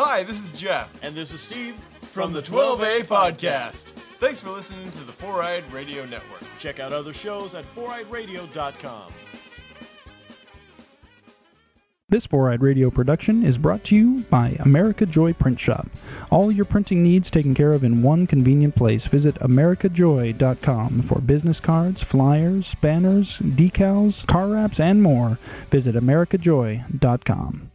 Hi, this is Jeff And this is Steve from the 12A Podcast. Thanks for listening to the Four Eyed Radio Network. Check out other shows at foureyedradio.com. This Four Eyed Radio production is brought to you by America Joy Print Shop. All your printing needs taken care of in one convenient place. Visit AmericaJoy.com for business cards, flyers, banners, decals, car wraps, and more. Visit AmericaJoy.com.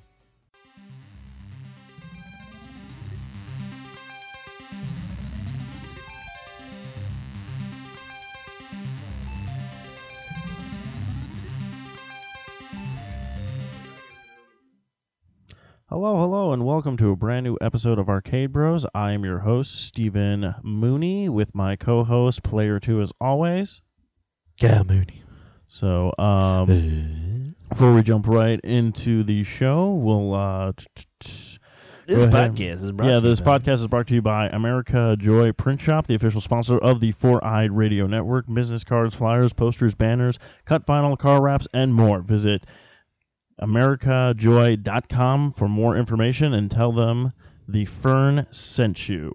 welcome to a brand new episode of Arcade Bros. I am your host, Stephen Mooney, with my co host, Player 2, as always. Yeah, Mooney. So, um, before we jump right into the show, we'll. Uh, t- t- t- This podcast is brought yeah, to this podcast is brought to you by America Joy Print Shop, the official sponsor of the Four Eyed Radio Network. Business cards, flyers, posters, banners, cut vinyl, car wraps, and more. Visit americajoy.com for more information and tell them the Fern sent you.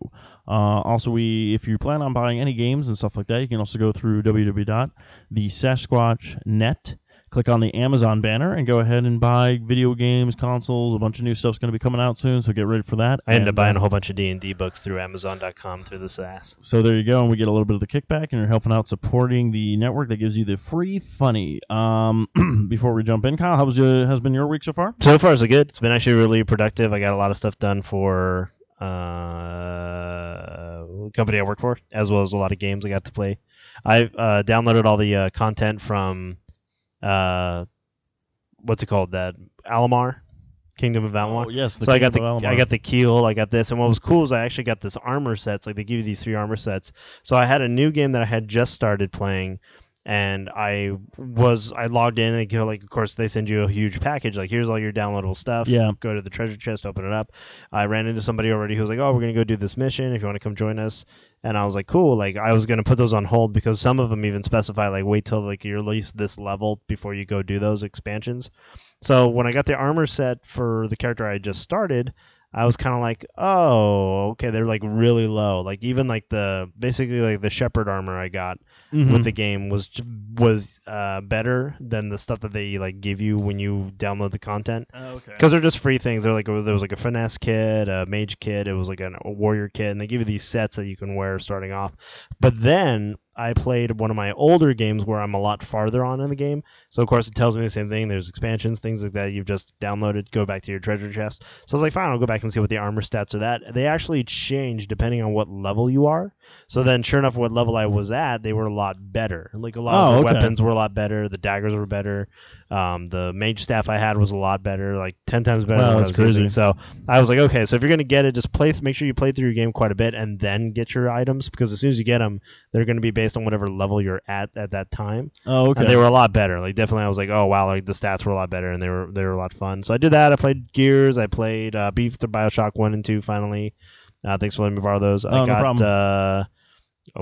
Uh, also, we if you plan on buying any games and stuff like that, you can also go through www.thesasquatch.net. Click on the Amazon banner and go ahead and buy video games, consoles. A bunch of new stuff's going to be coming out soon, so get ready for that. I ended up buying uh, a whole bunch of D and D books through Amazon.com through the SAS. so there you go, and we get a little bit of the kickback, and you're helping out supporting the network that gives you the free funny. Um, before we jump in, Kyle, how was your, has been your week so far? So far, so good. It's been actually really productive. I got a lot of stuff done for uh, the company I work for, as well as a lot of games I got to play. I uh, downloaded all the uh, content from uh, what's it called? That Amalur, Kingdom of Amalur. Oh, yes, the so I got the I got the keel, I got this, and what was cool is I actually got this armor sets. Like they give you these three armor sets. So I had a new game that I had just started playing, and I was I logged in and go like, of course they send you a huge package. Like here's all your downloadable stuff. Yeah. Go to the treasure chest, open it up. I ran into somebody already who was like, oh, we're gonna go do this mission. If you want to come join us. And I was like, cool. Like I was gonna put those on hold because some of them even specify like wait till like you're at least this level before you go do those expansions. So when I got the armor set for the character I just started, I was kind of like, oh, okay, they're like really low. Like even like the basically like the shepherd armor I got Mhm. with the game was was uh, better than the stuff that they like give you when you download the content Oh, okay. because they're just free things. They're like there was like a finesse kit, a mage kit, it was like an, a warrior kit, and they give you these sets that you can wear starting off. But then I played one of my older games where I'm a lot farther on in the game, so of course it tells me the same thing. There's expansions, things like that you've just downloaded. Go back to your treasure chest. So I was like, fine, I'll go back and see what the armor stats are. That they actually change depending on what level you are. So then, sure enough, what level I was at, they were a lot better. Like a lot Oh, of the okay. weapons were a lot better. The daggers were better. Um, the mage staff I had was a lot better, like ten times better Wow, than what I was crazy. using. So I was like, okay, so if you're gonna get it, just play. Make sure you play through your game quite a bit, and then get your items because as soon as you get them, they're gonna be based on whatever level you're at at that time. oh, okay. And they were a lot better. Like definitely, I was like, oh wow, like the stats were a lot better, and they were they were a lot fun. So I did that. I played Gears. I played uh, Beef the Bioshock one and two. Finally, uh, thanks for letting me borrow those. Oh, I no problem. uh,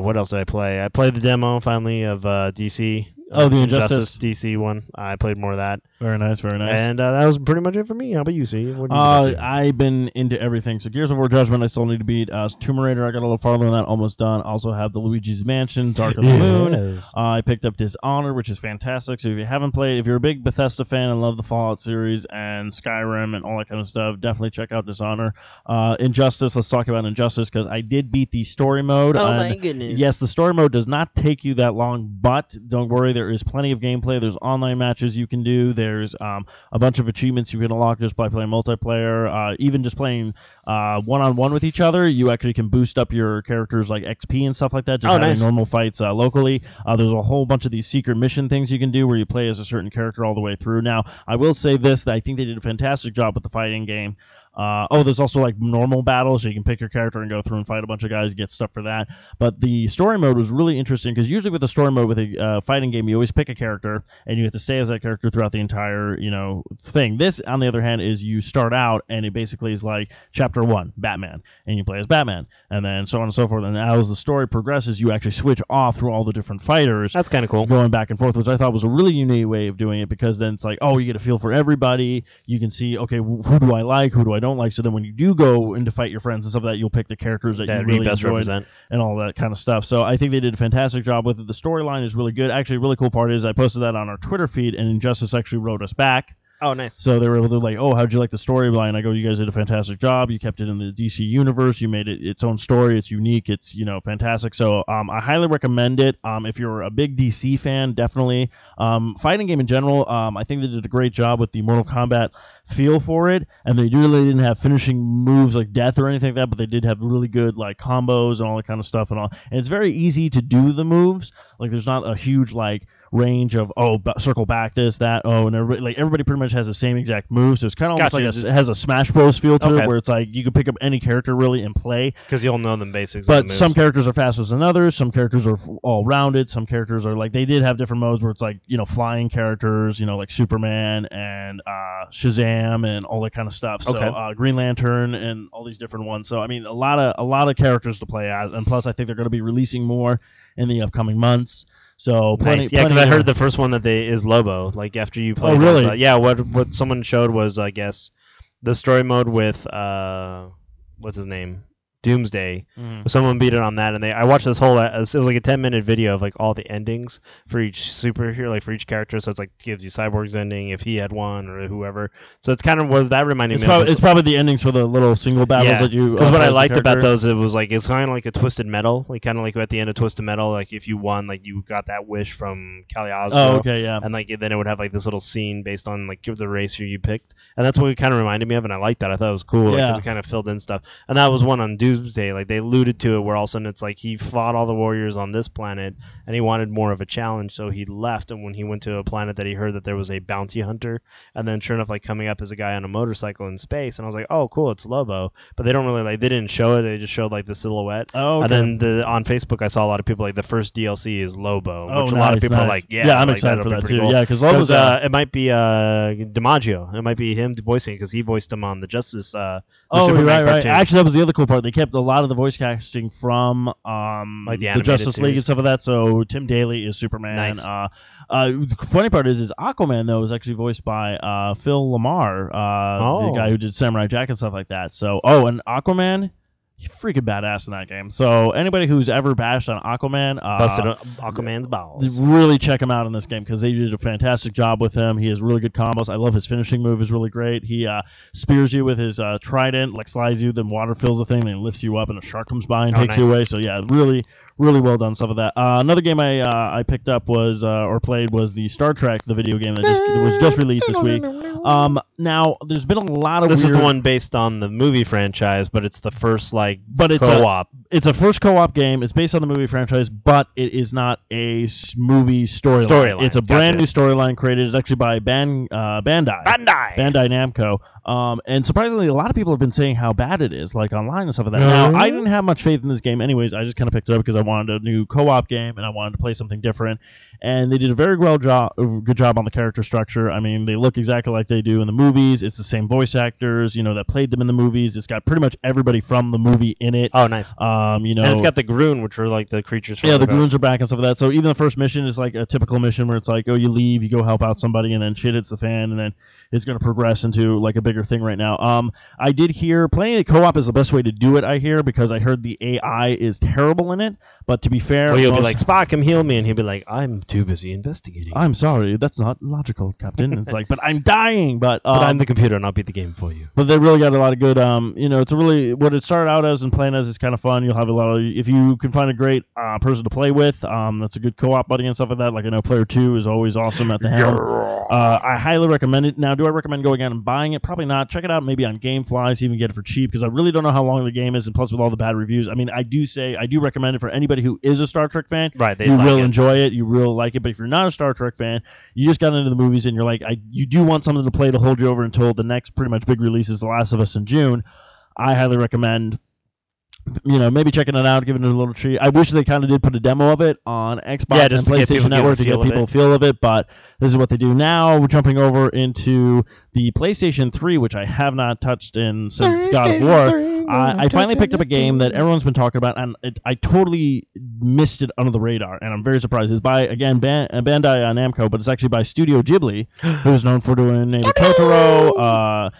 what else did I play? I played the demo finally of uh, DC. Oh, the Injustice. DC one. I played more of that, very nice, very nice. and uh, that was pretty much it for me. How about you, see? What did you Uh, get up to? I've been into everything. So Gears of War Judgment, I still need to beat. Uh, Tomb Raider, I got a little farther than that, almost done. Also have the Luigi's Mansion, Dark of the Moon. Yes. Uh, I picked up Dishonored, which is fantastic. So if you haven't played, if you're a big Bethesda fan and love the Fallout series and Skyrim and all that kind of stuff, definitely check out Dishonored. Uh, Injustice, let's talk about Injustice because I did beat the story mode. Oh and my goodness. Yes, the story mode does not take you that long, but don't worry, there is plenty of gameplay. There's online matches you can do. There's um, a bunch of achievements you can unlock just by playing multiplayer. Uh, even just playing uh, one-on-one with each other, you actually can boost up your characters like XP and stuff like that. Just Oh, having nice. normal fights uh, locally. Uh, there's a whole bunch of these secret mission things you can do where you play as a certain character all the way through. Now, I will say this: that I think they did a fantastic job with the fighting game. Uh, oh, there's also like normal battles, so you can pick your character and go through and fight a bunch of guys, get stuff for that. But the story mode was really interesting because usually with a story mode with a uh, fighting game, you always pick a character and you have to stay as that character throughout the entire you know thing. This, on the other hand, is you start out and it basically is like chapter one, Batman, and you play as Batman, and then so on and so forth. And as the story progresses, you actually switch off through all the different fighters That's kind of cool. going back and forth, which I thought was a really unique way of doing it because then it's like, oh, you get a feel for everybody. You can see, okay, wh- who do I like, who do I don't like. So then when you do go in to fight your friends and stuff like that, you'll pick the characters that, that you really best enjoyed represent. and all that kind of stuff. So I think they did a fantastic job with it. The storyline is really good. Actually, a really cool part is I posted that on our Twitter feed, and Injustice actually wrote us back. Oh, nice. So they were able to like, oh, how'd you like the storyline? I go, you guys did a fantastic job. You kept it in the DC universe. You made it its own story. It's unique. It's you know fantastic. So um, I highly recommend it. Um, if you're a big DC fan, definitely. Um, fighting game in general, um, I think they did a great job with the Mortal Kombat feel for it, and they really didn't have finishing moves like death or anything like that, but they did have really good like combos and all that kind of stuff and all. And it's very easy to do the moves. Like there's not a huge like range of oh b- circle back this that oh and everybody like everybody pretty much has the same exact move so it's kind of almost Gotcha, like a, it has a Smash Bros. feel to Okay. it where it's like you can pick up any character really and play. Because you'll know the basics. but the some characters are faster than others. Some characters are all rounded. Some characters are like they did have different modes where it's like you know flying characters you know like Superman and uh, Shazam and all that kind of stuff. So Okay. uh, Green Lantern and all these different ones. So I mean a lot of a lot of characters to play as and plus I think they're going to be releasing more in the upcoming months so plenty, Nice. Yeah, because I heard the first one that they is Lobo. Like after you play. Oh, really? uh, yeah. What what someone showed was I guess the story mode with uh what's his name Doomsday. Mhm. Someone beat it on that, and they I watched this whole uh, it was like a ten minute video of like all the endings for each superhero, like for each character. So it's like gives you Cyborg's ending if he had one or whoever. So it's kind of was that reminding It's me. probably, of it's probably the endings for the little single battles yeah, that you. Because uh, what I liked about those, it was like it's kind of like a Twisted Metal, like kind of like at the end of Twisted Metal, like if you won, like you got that wish from Calypso. Oh, okay, yeah. And like then it would have like this little scene based on like the racer you picked, and that's what it kind of reminded me of, and I liked that. I thought it was cool because Yeah. it kind of filled in stuff. And that was one on Doomsday, like they alluded to it, where all of a sudden it's like he fought all the warriors on this planet, and he wanted more of a challenge, so he left. And when he went to a planet that he heard that there was a bounty hunter, and then sure enough, like coming up as a guy on a motorcycle in space, and I was like, oh, cool, it's Lobo. But they don't really like they didn't show it; they just showed like the silhouette. Oh, And then the on Facebook, I saw a lot of people like the first DLC is Lobo, Oh, which a lot of nice, people are like, yeah, Yeah, I'm like, excited for that too. cool. Yeah, 'cause Lobo's, uh, uh, it might be uh, DiMaggio. It might be him voicing because he voiced him on the Justice. Uh, the Oh, Superman right, right. cartoons. Actually, that was the other cool part. They kept a lot of the voice casting from um, Like the the Justice League and stuff like that. So Tim Daly is Superman. Nice. Uh, uh, the funny part is, is Aquaman though is actually voiced by uh, Phil LaMarr, uh, Oh. the guy who did Samurai Jack and stuff like that. So, oh, and Aquaman, freaking badass in that game. So anybody who's ever bashed on Aquaman, uh, busted Aquaman's balls. really check him out in this game because they did a fantastic job with him. He has really good combos. I love his finishing move is really great. He uh, spears you with his uh, trident, like slides you, then water fills the thing, then lifts you up, and a shark comes by and Oh, takes you away. So yeah, really, really well done stuff of that. Uh, another game I uh, I picked up was uh, or played was the Star Trek, the video game that, just, was just released this week. Um, now there's been a lot of This is the one based on the movie franchise, but it's the first like but it's a, co-op. it's a first co-op game. It's based on the movie franchise, but it is not a movie storyline. Storyline, It's a brand gotcha. new storyline created. It's actually by Ban, uh, Bandai. Bandai. Bandai Namco. Um, and surprisingly, a lot of people have been saying how bad it is, like online and stuff like that. Now, I didn't have much faith in this game, anyways. I just kind of picked it up because I wanted a new co-op game and I wanted to play something different. And they did a very well job, good job on the character structure. I mean, they look exactly like they do in the movies. It's the same voice actors, you know, that played them in the movies. It's got pretty much everybody from the movie in it. Oh, nice. Um, you know, and it's got the Gorn, which are like the creatures. From yeah, the Gorns are back and stuff like that. So even the first mission is like a typical mission where it's like, oh, you leave, you go help out somebody, and then shit hits the fan, and then it's going to progress into like a bigger thing right now. Um, I did hear playing a co-op is the best way to do it. I hear because I heard the AI is terrible in it. But to be fair, Well, you'll be like Spock, come heal me, and he'll be like, I'm too busy investigating. I'm sorry, that's not logical, Captain. It's like, but I'm dying. But um, but I'm the computer, and I'll beat the game for you. but they really got a lot of good um you know it's a really what it started out as and playing as is kind of fun you'll have a lot of if you can find a great uh, person to play with um that's a good co-op buddy and stuff like that like i know player two is always awesome at the helm uh, i highly recommend it now do i recommend going out and buying it probably not check it out maybe on gamefly see if you can get it for cheap because i really don't know how long the game is and plus with all the bad reviews i mean i do say i do recommend it for anybody who is a star trek fan Right, they you like will it. enjoy it you will like it but if you're not a star trek fan you just got into the movies and you're like I you do want something to play to hold you over until the next pretty much big release is The Last of Us in June. I highly recommend you know, maybe checking it out, giving it a little treat. I wish they kind of did put a demo of it on Xbox Yeah, just and to get people PlayStation to get a Network to get people a feel of it, but this is what they do now. We're jumping over into the PlayStation 3, which I have not touched in since God of War. I, I finally picked up a game that everyone's been talking about, and it, I totally missed it under the radar, and I'm very surprised. It's by again Ban- uh, Bandai Namco, but it's actually by Studio Ghibli, who's known for doing Neighbor Totoro, uh,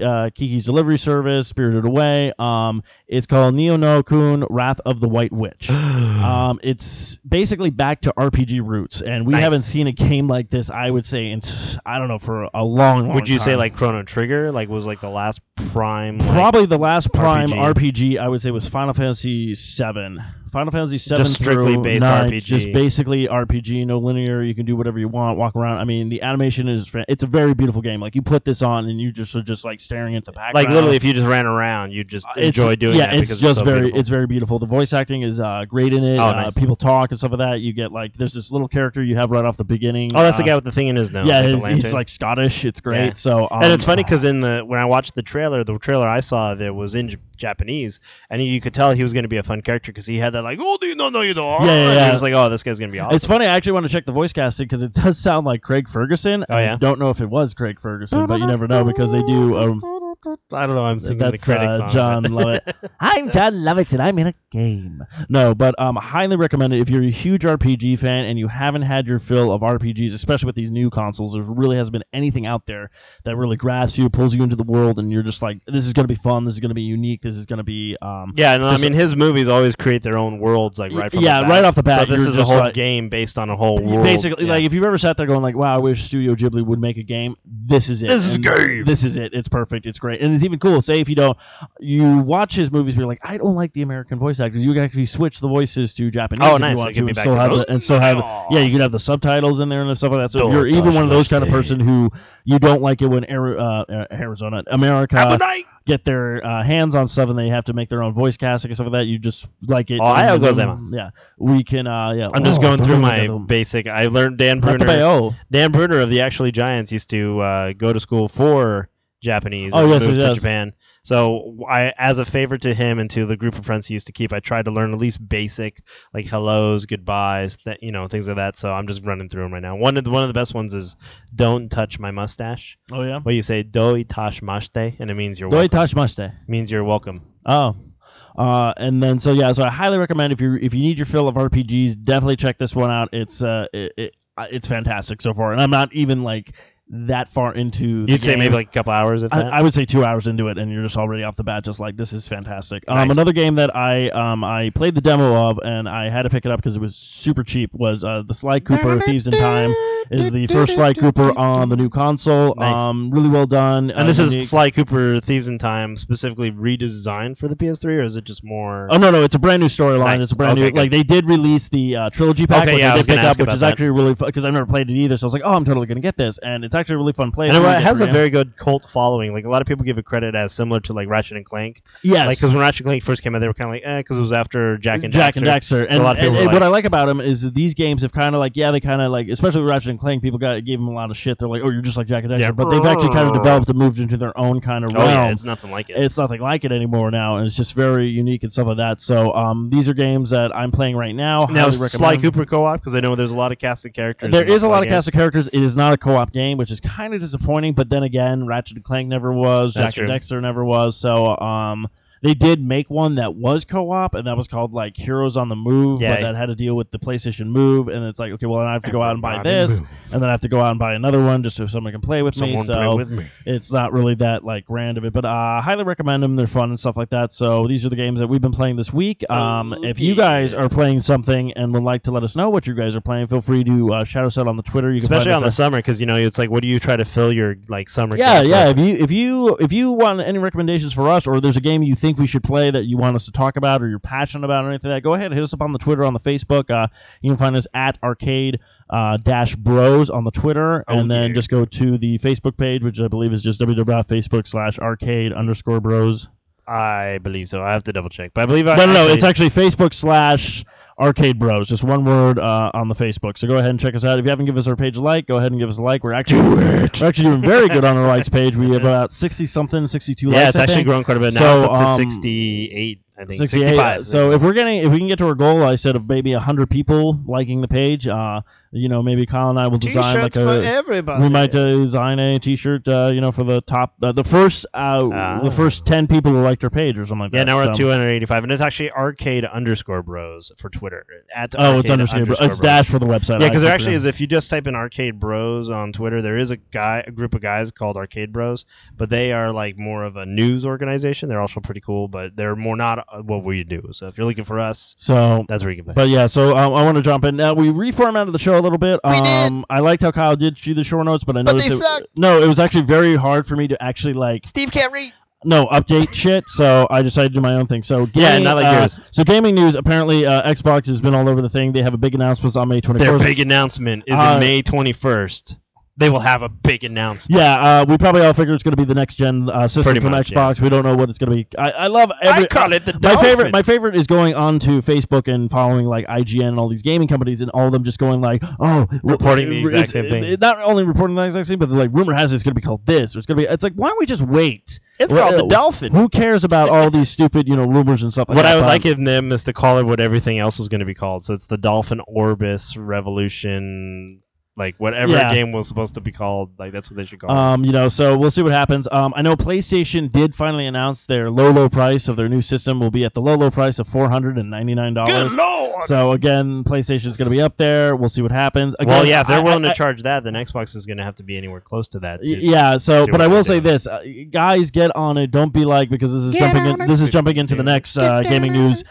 uh, Kiki's Delivery Service, Spirited Away. Um, it's called Ni no Kuni Wrath of the White Witch. um, it's basically back to RPG roots, and we Nice. haven't seen a game like this. I would say, in I don't know for a long, long Would you say like Chrono Trigger? Like was like the last prime? Like, Probably the last prime RPG. RPG. I would say was Final Fantasy VII. Final Fantasy Seven Just strictly based nine, RPG. just basically RPG, no linear. You can do whatever you want, walk around. I mean, the animation is it's a very beautiful game. Like you put this on and you just are just like staring at the background. like literally, if you just ran around, you just It's- enjoy doing it. yeah, that it's because just it's so very beautiful. it's very beautiful. The voice acting is uh, great in it. Oh, uh, people talk and stuff like that. You get like there's this little character you have right off the beginning. Oh, that's the uh, guy with the thing in his nose. Yeah, like the he's, he's like Scottish. It's great. Yeah. So um, and it's funny because in the when I watched the trailer, the trailer I saw of it was in Japanese, and you could tell he was going to be a fun character because he had that like, oh, do you know, no, you don't. Yeah, yeah, yeah. I was like, oh, this guy's to be awesome. It's funny. I actually want to check the voice casting because it does sound like Craig Ferguson. Oh, yeah? I don't know if it was Craig Ferguson, but you never know because they do. Um, I don't know. I'm thinking the that's critics uh, Jon. Lovitz. I'm Jon Lovitz, and I'm in a game. No, but um, highly recommend it if you're a huge RPG fan and you haven't had your fill of RPGs, especially with these new consoles. There really hasn't been anything out there that really grabs you, pulls you into the world, and you're just like, this is going to be fun. This is going to be unique. This is going to be. Um, Yeah, no, I mean his movies always create their own worlds, like right from Yeah, the bat. right off the bat, So this is a whole like- game based on a whole world. Basically, yeah. like if you've ever sat there going like, "Wow, I wish Studio Ghibli would make a game," this is it. This is And the game. This is it. It's perfect. It's great, and it's even cool. Say if you don't, you watch his movies, you're like, I don't like the American voice actors. You can actually switch the voices to Japanese. Oh, nice. You So want it to, and back still have the, and still have Aw. yeah, you can have the subtitles in there and stuff like that. So Don't you're even one of those kind of person who you don't like it when uh, Arizona, America Have a night. get their uh, hands on stuff and they have to make their own voice casting and stuff like that. You just like it. Ohio and- gozaimasu. Yeah, we can. Uh, yeah, I'm just Oh, going through my look at them. basic. I learned Dan Bruner. Dan Bruner of the Actually Giants used to uh, go to school for Japanese Oh, and yes, moved he to does. Japan. So I, as a favor to him and to the group of friends he used to keep, I tried to learn at least basic like hellos, goodbyes, that you know things like that. So I'm just running through them right now. One of the, one of the best ones is "Don't touch my mustache." Oh yeah. Well, you say "Do itashimashite," and it means you're welcome. Tashimashite. means you're welcome. Oh. Uh, and then so yeah, so I highly recommend if you if you need your fill of RPGs, definitely check this one out. It's uh it, it uh, it's fantastic so far, and I'm not even like that far into. the You'd say game. maybe like a couple hours at I, that. I would say two hours into it, and you're just already off the bat, just like this is fantastic. Um, another game that I um I played the demo of, and I had to pick it up because it was super cheap. Was uh, the Sly Cooper Thieves in Time is the first Sly Cooper on the new console. Nice. Um, really well done. and this uh, is. Sly Cooper Thieves in Time specifically redesigned for the PS3, or is it just more? Oh no, no, it's a brand new storyline. Nice. It's a brand Okay, new. Like they did release the uh, trilogy pack, Okay, which yeah, was pick up, which is that. actually really fun because I've never played it either. So I was like, oh, I'm totally gonna get this, and it's actually a really fun play. and it has a very good cult following. Like a lot of people give it credit as similar to like Ratchet and Clank. yes, Like because when Ratchet and Clank first came out, they were kind of like, eh, because it was after Jak and Jak Daxter. and Daxter. So And, a lot of people and were what I like about them is that these games have kind of like, yeah, they kind of like, especially with Ratchet and Clank, people got gave them a lot of shit. They're like, oh, you're just like Jak and Daxter, Yeah. but they've actually kind of developed and moved into their own kind of Oh realm. yeah, it's nothing like it. it's nothing like it anymore now, and it's just very unique and stuff like that. So, um, these are games that I'm playing right now. now Sly. Cooper co-op because I know there's a lot of casted characters. There is a lot of game. cast characters. It is not a co-op game, which is kind of disappointing. But then again, Ratchet and Clank never was. That's Jak and. Daxter never was. So um, they did make one that was co-op, and that was called like Heroes on the Move. Yeah. But that had to deal with the PlayStation Move, and it's like, okay, well, then I have to go out and buy this, move. and then I have to go out and buy another one just so someone can play with me. So with me. it's not really that like grand of it, but uh, I highly recommend them. They're fun and stuff like that. So these are the games that we've been playing this week. Um, Oh, if you guys are playing something and would like to let us know what you guys are playing, feel free to uh, shout us out on the Twitter. You can Especially on the summer because you know it's like, what do you try to fill your like summer? yeah, yeah. with? If you if you if you want any recommendations for us, or there's a game you think we should play that you want us to talk about, or you're passionate about, or anything like that, go ahead and hit us up on the Twitter, on the Facebook. Uh, you can find us at Arcade uh, Dash Bros on the Twitter, Oh, and then yeah. just go to the Facebook page, which I believe is just www.facebook slash Arcade underscore Bros. I believe so. I have to double check, but I believe I No, no, no. actually- It's actually Facebook slash Arcade Bros. Just one word uh, on the Facebook. So go ahead and check us out. If you haven't given us our page a like, go ahead and give us a like. We're actually we're actually doing very good on our likes page. We have about sixty something, sixty two likes. yeah, it's I actually grown quite a bit. Now So, it's up to um, 68, I think. 68. 65. So if we're getting, if we can get to our goal, I said of maybe hundred people liking the page, uh, you know, maybe Kyle and I will design like T-shirts for a. everybody. We might uh, design a T-shirt, uh, you know, for the top, uh, the first, uh, Ah. the first ten people who liked our page or something like Yeah, that. Yeah, now we're So- at 285, and it's actually arcade underscore bros for Twitter. Twitter at Oh, it's arcade understandable. underscore It's bros. dash for the website. Yeah, because there actually is. If you just type in Arcade Bros on Twitter, there is a guy, a group of guys called Arcade Bros, but they are like more of a news organization. They're also pretty cool, but they're more not what we do. So if you're looking for us, So that's where you can play. But yeah, so um, I want to jump in. Now we reformatted the show a little bit. We did. um, I liked how Kyle did do the short notes, but I But noticed they it, sucked. no, it was actually very hard for me to actually like Steve can't read. no update shit. So I decided to do my own thing. So Yeah, not like uh, yours. So gaming news. Apparently, uh, Xbox has been all over the thing. They have a big announcement on May 21st. Their big announcement is Uh, in May 21st. They will have a big announcement. Yeah, uh, we probably all figure it's going to be the next gen uh, system Pretty from much, Xbox. We don't know what it's going to be. I, I love every. I call it the Dolphin. my favorite. My favorite is going on to Facebook and following like IGN and all these gaming companies, and all of them just going like, oh, Reporting the exact same thing. Not only reporting the exact same, thing, but they're like, rumor has it it's going to be called this, or it's going to be. It's like, why don't we just wait? It's Well, called the Dolphin. Who cares about all these stupid, you know, rumors and stuff? Like What that, I would like in them is to call it what everything else was going to be called. So it's the Dolphin Orbis Revolution, like whatever Yeah. game was supposed to be called. Like that's what they should call it. Um, you know, so we'll see what happens. Um, I know PlayStation did finally announce their low, low price of their new system will be at the low, low price of four hundred and ninety nine dollars. lord! So again, PlayStation is going to be up there. We'll see what happens. Again, well, yeah, if they're I- willing I- to charge that, then Xbox is going to have to be anywhere close to that. Y- Too. Yeah, so do but I will say doing. this, uh, guys, get on it. Don't be like because this is Get jumping in, this is jumping into the next uh, gaming news.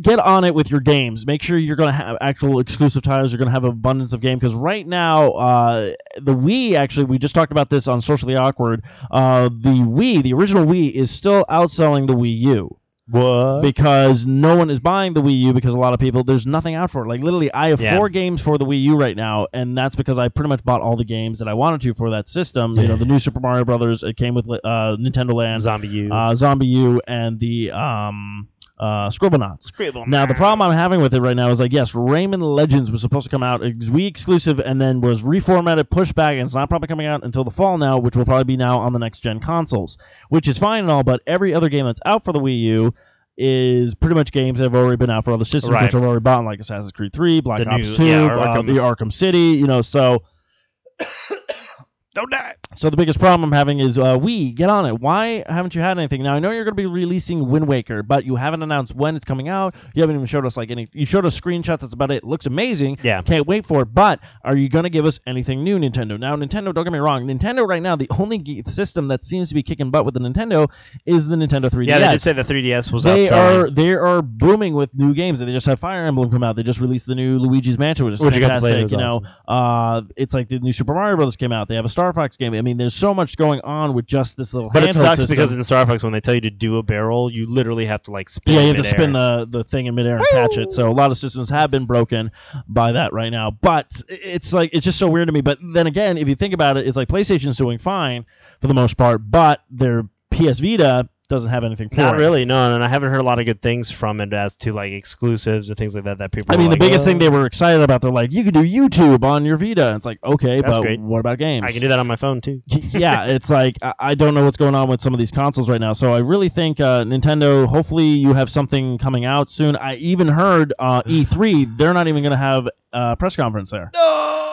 Get on it with your games. Make sure you're going to have actual exclusive titles. You're going to have abundance of game because right now, uh, the Wii actually we just talked about this on Socially Awkward. Uh, the Wii, the original Wii, is still outselling the Wii U What? because no one is buying the Wii U because a lot of people there's nothing out for it. Like literally, I have Yeah. four games for the Wii U right now, and that's because I pretty much bought all the games that I wanted to for that system. You know, the new Super Mario Brothers. It came with uh, Nintendo Land, ZombiU. uh, ZombiU, and the um, uh, Scribblenauts. Scribble Now the problem I'm having with it right now is like yes, Rayman Legends was supposed to come out was Wii exclusive and then was reformatted, pushed back, and it's not probably coming out until the fall now, which will probably be now on the next gen consoles, which is fine and all. But every other game that's out for the Wii U is pretty much games that have already been out for other systems, Right. which I've already bought, like Assassin's Creed 3, Black The Ops new- 2, yeah, the Arkham City, you know. So Don't die. so the biggest problem I'm having is uh, we get on it. Why haven't you had anything? Now I know you're going to be releasing Wind Waker, but you haven't announced when it's coming out. You haven't even showed us like any. You showed us screenshots. That's about it. it looks amazing. Yeah. Can't wait for it. But are you going to give us anything new, Nintendo? Now Nintendo, don't get me wrong. Nintendo right now, the only system that seems to be kicking butt with the Nintendo is the Nintendo 3DS. Yeah, they did say the 3DS was They outselling. are they are booming with new games. They just had Fire Emblem come out. They just released the new Luigi's Mansion, which is Which you got to play, fantastic. was You know, uh, it's like the new Super Mario Brothers came out. They have a Star Fox game. I mean, there's so much going on with just this little. But it sucks system. because in Star Fox, when they tell you to do a barrel, you literally have to like spin. yeah, you have to spin the, the thing in midair and catch it. So a lot of systems have been broken by that right now. But it's like it's just so weird to me. But then again, if you think about it, it's like PlayStation's doing fine for the most part, but their PS Vita doesn't have anything for Not it. really, no, and I haven't heard a lot of good things from it as to like exclusives or things like that that people. I mean, the like, biggest thing "Oh, they were excited about, they're like, you can do YouTube on your Vita. It's like, okay, That's but great. what about games? I can do that on my phone too. yeah, it's like I, I don't know what's going on with some of these consoles right now. So I really think uh, Nintendo. Hopefully, you have something coming out soon. I even heard uh, E3. They're not even going to have a press conference there.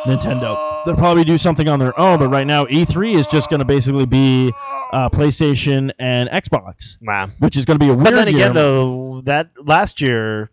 Nintendo. They'll probably do something on their own, but right now E3 is just going to basically be uh, PlayStation and Xbox, Wow. which is going to be a weird But then year. again, though, that last year,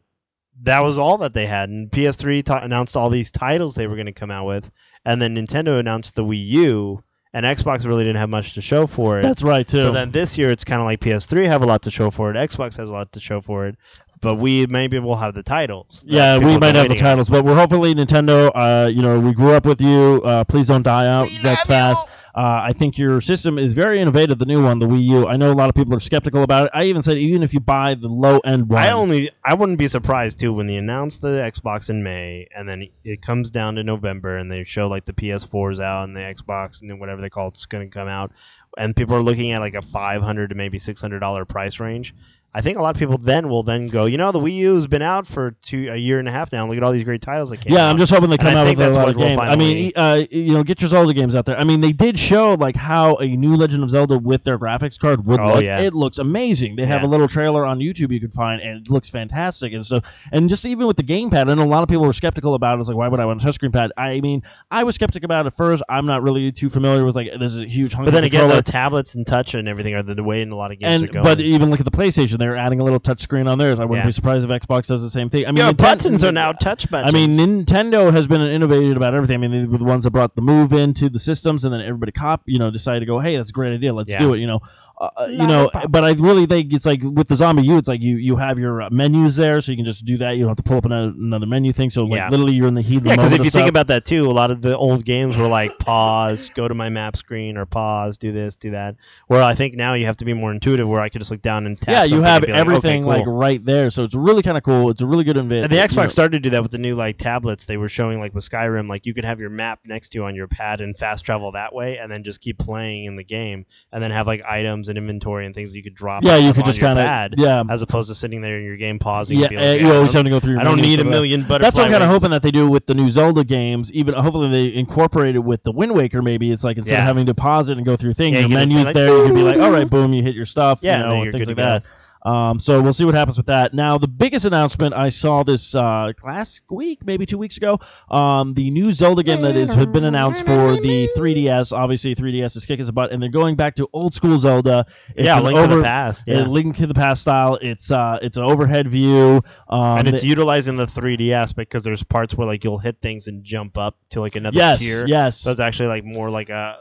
that was all that they had, and PS3 ta- announced all these titles they were going to come out with, and then Nintendo announced the Wii U, and Xbox really didn't have much to show for it. That's right too. So then this year it's kind of like PS3 have a lot to show for it, Xbox has a lot to show for it, but we maybe will have the titles. Yeah, we have might have the waiting on. titles, but we're hopefully Nintendo. Uh, you know, we grew up with you. Uh, please don't die out. We That's love fast. Uh, I think your system is very innovative. The new one, the Wii U. I know a lot of people are skeptical about it. I even said even if you buy the low end one, I only I wouldn't be surprised too when they announce the Xbox in May and then it comes down to November and they show like the PS4's out and the Xbox and whatever they call it's going to come out and people are looking at like a 500 to maybe 600 dollar price range. I think a lot of people then will then go, you know, the Wii U's been out for two a year and a half now. Look at all these great titles that came out. Yeah, I'm just hoping they come I out with a lot of we'll games. I mean, uh, you know, get your Zelda games out there. I mean, they did show like how a new Legend of Zelda with their graphics card would Oh, look. yeah. It looks amazing. They have Yeah. a little trailer on YouTube you can find, and it looks fantastic and stuff. And just even with the gamepad, I know a lot of people were skeptical about it. It's like, why would I want a touchscreen pad? I mean, I was skeptical about it at first. I'm not really too familiar with like this is a huge. Hunger. But then again, the tablets and touch and everything are the way in a lot of games and are going. but even look at the PlayStation. They're adding a little touchscreen on theirs. I wouldn't Yeah. be surprised if Xbox does the same thing. I mean, Your Ninten- buttons are now touch buttons. I mean, Nintendo has been innovative about everything. I mean, they were the ones that brought the Move into the systems, and then everybody cop, you know, decided to go, "Hey, that's a great idea. Let's Yeah. do it." You know, uh, you know. But I really think it's like with the ZombiU, it's like you you have your uh, menus there, so you can just do that. You don't have to pull up another, another menu thing. So like Yeah. literally, you're in the heat of the yeah, because if you of think about that too, a lot of the old games were like pause, go to my map screen, or pause, do this, do that. Where I think now you have to be more intuitive, where I could just look down and tap. yeah, you have and be like, okay, everything cool. like right there, so it's really kind of cool. It's a really good invention. And the you Xbox know. started to do that with the new like tablets. They were showing like with Skyrim, like you could have your map next to you on your pad and fast travel that way, and then just keep playing in the game, and then have like items and inventory and things you could drop. Yeah, you could just kind of yeah. as opposed to sitting there in your game pausing. Yeah, like, uh, yeah, you always have to go through. Your I don't need a that. million butterfly. That's what I'm kind of hoping that they do with the new Zelda games. Even hopefully they incorporate it with the Wind Waker. Maybe it's like instead of having to pause it and go through things, Yeah, your you can just be menus like, there. You can be like, all right, boom, you hit your stuff. Yeah, you know, and things like that. Um, so we'll see what happens with that. Now, the biggest announcement I saw this uh, last week, maybe two weeks ago, um, the new Zelda game that is had been announced for the 3DS. Obviously, 3DS is kicking its butt, and they're going back to old school Zelda. It's yeah, Link to over- the Past. uh, Yeah. Link to the Past style. It's uh, it's an overhead view. Um, and it's the- utilizing the 3D aspect because there's parts where like you'll hit things and jump up to like another yes, tier. yes. So it's actually like more like a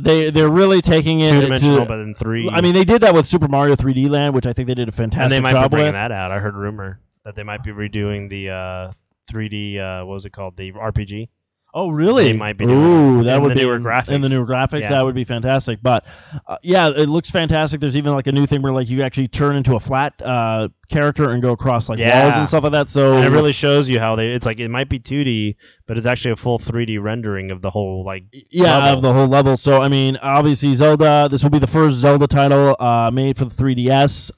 they they're really taking it two dimensional, but in three. I mean, they did that with Super Mario 3D Land, which I think they did a fantastic and they might job be bringing with. that out. I heard rumor that they might be redoing the uh, 3D. Uh, what was it called? The RPG. Oh, really? They might be doing Ooh, that would the be newer in the newer graphics. Yeah. That would be fantastic. But uh, yeah, it looks fantastic. There's even like a new thing where like you actually turn into a flat uh, character and go across like walls and stuff like that. So And it really shows you how they. It's like it might be 2D, but it's actually a full 3D rendering of the whole like. yeah level. of the whole level. So I mean, obviously Zelda. This will be the first Zelda title uh, made for the 3DS.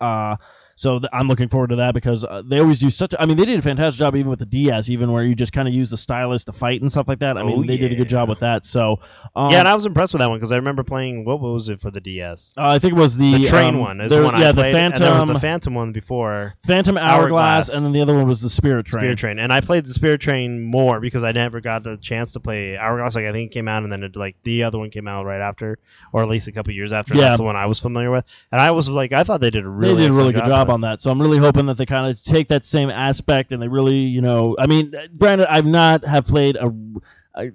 So th- I'm looking forward to that because uh, they always do such. I mean, they did a fantastic job even with the DS, even where you just kind of use the stylus to fight and stuff like that. I mean, Oh, they did a good job with that. So um, yeah, and I was impressed with that one because I remember playing. What was it for the DS? uh, I think it was the The train um, one is the one yeah, I played, the Phantom, and there was the Phantom one before Phantom Hourglass, Hourglass. and then the other one was the Spirit Train. Spirit Train, and I played the Spirit Train more because I never got the chance to play Hourglass. Like I think it came out, and then it, like the other one came out right after, or at least a couple years after. Yeah. That's the one I was familiar with, and I was like, I thought they did a really they did a really good job on that. So I'm really hoping that they kind of take that same aspect and they really, you know, I mean, granted, I've not have played a, a